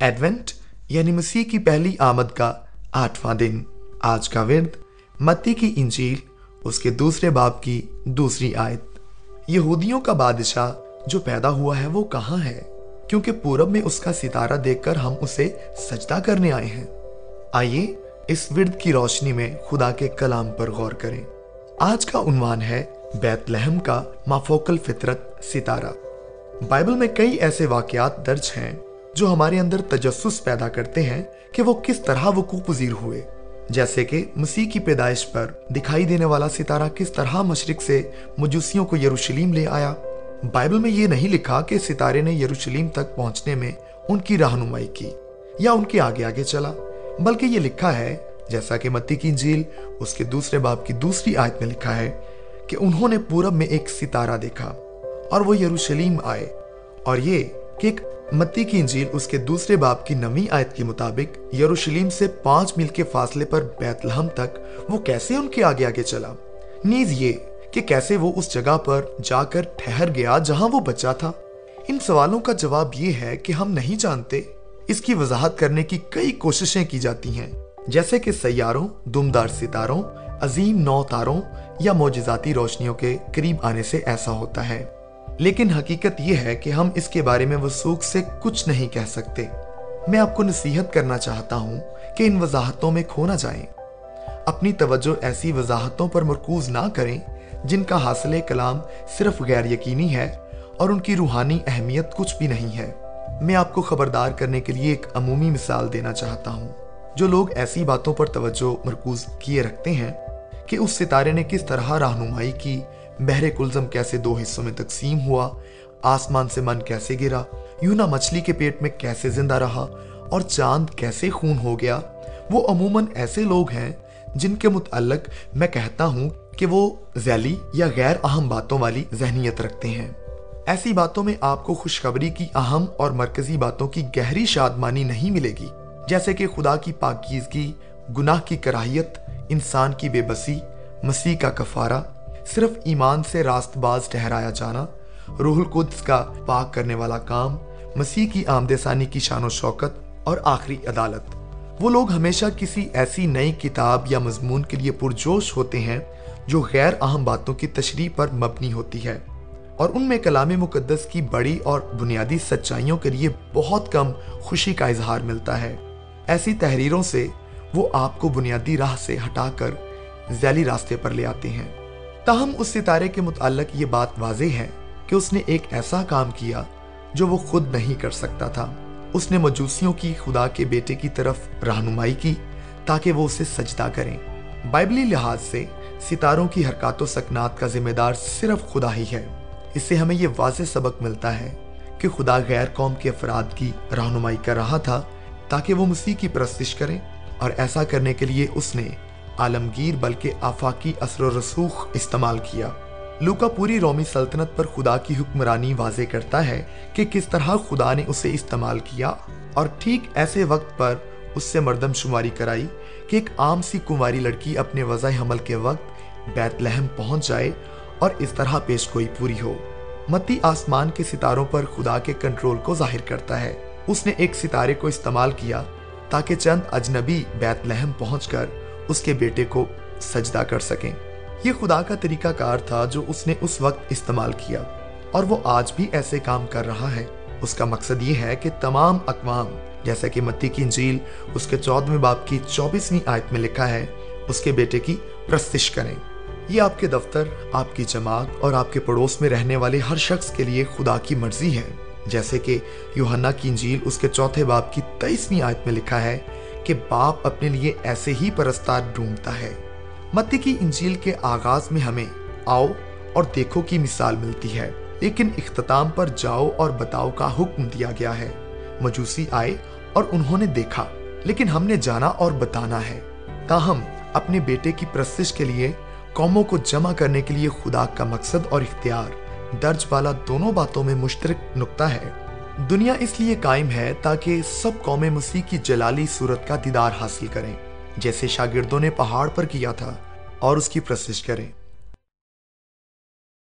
Advent یعنی مسیح کی پہلی آمد کا آٹھواں دن۔ آج کا ورد متی کی انجیل، اس کے دوسرے باپ کی دوسری آیت۔ یہودیوں کا بادشاہ جو پیدا ہوا ہے وہ کہاں ہے؟ کیونکہ پورب میں اس کا ستارہ دیکھ کر ہم اسے سجدہ کرنے آئے ہیں۔ آئیے اس ورد کی روشنی میں خدا کے کلام پر غور کریں۔ آج کا عنوان ہے بیت لہم کا مافوکل فطرت ستارہ۔ بائبل میں کئی ایسے واقعات درج ہیں جو ہمارے اندر تجسس پیدا کرتے ہیں کہ وہ کس طرح وقوع پذیر ہوئے۔ جیسے کہ مسیح کی پیدائش پر دکھائی دینے والا ستارہ کس طرح مشرق سے مجوسیوں کو یروشلیم لے آیا۔ بائبل میں یہ نہیں لکھا کہ ستارے نے یروشلیم تک پہنچنے میں ان کی رہنمائی کی یا ان کے آگے آگے چلا، بلکہ یہ لکھا ہے، جیسا کہ متی کی انجیل اس کے دوسرے باپ کی دوسری آیت میں لکھا ہے کہ انہوں نے پورب میں ایک ستارہ دیکھا اور وہ یروشلیم آئے اور یہ کہ ایک متی کی انجیل اس کے دوسرے باپ کی نویں آیت کے مطابق یروشلیم سے پانچ میل کے فاصلے پر بیت لہم تک وہ کیسے ان کے آگے آگے چلا؟ نیز یہ کہ کیسے وہ اس جگہ پر جا کر ٹھہر گیا جہاں وہ بچا تھا؟ ان سوالوں کا جواب یہ ہے کہ ہم نہیں جانتے۔ اس کی وضاحت کرنے کی کئی کوششیں کی جاتی ہیں، جیسے کہ سیاروں، دمدار ستاروں، عظیم نو تاروں یا موجزاتی روشنیوں کے قریب آنے سے ایسا ہوتا ہے۔ لیکن حقیقت یہ ہے کہ ہم اس کے بارے میں وسوخ سے کچھ نہیں کہہ سکتے۔ میں آپ کو نصیحت کرنا چاہتا ہوں کہ ان وضاحتوں میں کھو نہ جائیں۔ اپنی توجہ ایسی وضاحتوں پر مرکوز نہ کریں جن کا حاصل کلام صرف غیر یقینی ہے اور ان کی روحانی اہمیت کچھ بھی نہیں ہے۔ میں آپ کو خبردار کرنے کے لیے ایک عمومی مثال دینا چاہتا ہوں۔ جو لوگ ایسی باتوں پر توجہ مرکوز کیے رکھتے ہیں کہ اس ستارے نے کس طرح رہنمائی کی بحر کلزم کیسے دو حصوں میں تقسیم ہوا؟ آسمان سے من کیسے گرا؟ یونا مچھلی کے پیٹ میں کیسے زندہ رہا؟ اور چاند کیسے خون ہو گیا؟ وہ عموماً ایسے لوگ ہیں جن کے متعلق میں کہتا ہوں کہ وہ ذیلی یا غیر اہم باتوں والی ذہنیت رکھتے ہیں۔ ایسی باتوں میں آپ کو خوشخبری کی اہم اور مرکزی باتوں کی گہری شادمانی نہیں ملے گی۔ جیسے کہ خدا کی پاکیزگی، گناہ کی کراہیت، انسان کی بے بسی، مسیح کا کفارہ صرف ایمان سے راست باز ٹہرایا جانا، روح القدس کا پاک کرنے والا کام، مسیح کی آمد ثانی کی شان و شوکت اور آخری عدالت۔ وہ لوگ ہمیشہ کسی ایسی نئی کتاب یا مضمون کے لیے پرجوش ہوتے ہیں جو غیر اہم باتوں کی تشریح پر مبنی ہوتی ہے۔ اور ان میں کلام مقدس کی بڑی اور بنیادی سچائیوں کے لیے بہت کم خوشی کا اظہار ملتا ہے۔ ایسی تحریروں سے وہ آپ کو بنیادی راہ سے ہٹا کر ذیلی راستے پر لے آتے ہیں۔ تاہم، اس ستارے کے متعلق یہ بات واضح ہے کہ اس نے ایک ایسا کام کیا جو وہ خود نہیں کر سکتا تھا۔ اس نے مجوسیوں کی خدا کے بیٹے کی طرف رہنمائی کی تاکہ وہ اسے سجدہ کریں۔ بائبلی لحاظ سے، ستاروں کی حرکات و سکنات کا ذمہ دار صرف خدا ہی ہے۔ اس سے ہمیں یہ واضح سبق ملتا ہے کہ خدا غیر قوم کے افراد کی رہنمائی کر رہا تھا تاکہ وہ مسیح کی پرستش کریں اور ایسا کرنے کے لیے اس نے عالمگیر بلکہ آفاقی اثر و رسوخ استعمال کیا۔ لوکا پوری رومی سلطنت پر خدا کی حکمرانی واضح کرتا ہے کہ کس طرح خدا نے اسے استعمال کیا اور ٹھیک ایسے وقت پر اس سے مردم شماری کرائی کہ ایک عام سی کمواری لڑکی اپنے وضع حمل کے وقت بیت لہم پہنچ جائے اور اس طرح پیش گوئی پوری ہو۔ متی آسمان کے ستاروں پر خدا کے کنٹرول کو ظاہر کرتا ہے۔ اس نے ایک ستارے کو استعمال کیا تاکہ چند اجنبی بیت لہم پہنچ کر اس کے بیٹے کو سجدہ کر سکیں۔ یہ خدا کا طریقہ کار تھا جو اس نے اس وقت استعمال کیا۔ اور وہ آج بھی ایسے کام کر رہا ہے۔ اس کا مقصد یہ ہے کہ تمام اقوام جیسا کہ متی کی انجیل، اس کے چودویں باپ کی چوبیسویں آیت میں لکھا ہے، اس کے بیٹے کی پرستش کریں۔ یہ آپ کے دفتر، آپ کی جماعت اور آپ کے پڑوس میں رہنے والے ہر شخص کے لیے خدا کی مرضی ہے۔ جیسے کہ یوہنا کی انجیل، اس کے چوتھے باپ کی تیئیسویں آیت میں لکھا ہے کہ باپ اپنے لیے ایسے ہی پرستار ڈھونڈتا ہے۔ متی کی انجیل کے آغاز میں ہمیں آؤ اور دیکھو کی مثال ملتی ہے، لیکن اختتام پر جاؤ اور بتاؤ کا حکم دیا گیا ہے۔ مجوسی آئے اور انہوں نے دیکھا، لیکن ہم نے جانا اور بتانا ہے۔ تاہم، اپنے بیٹے کی پرستش کے لیے، قوموں کو جمع کرنے کے لیے خدا کا مقصد اور اختیار۔ درج بالا دونوں باتوں میں مشترک نقطہ ہے۔ دنیا اس لیے قائم ہے تاکہ سب قوم مسیح کی جلالی صورت کا دیدار حاصل کریں، جیسے شاگردوں نے پہاڑ پر کیا تھا اور اس کی پرسش کریں۔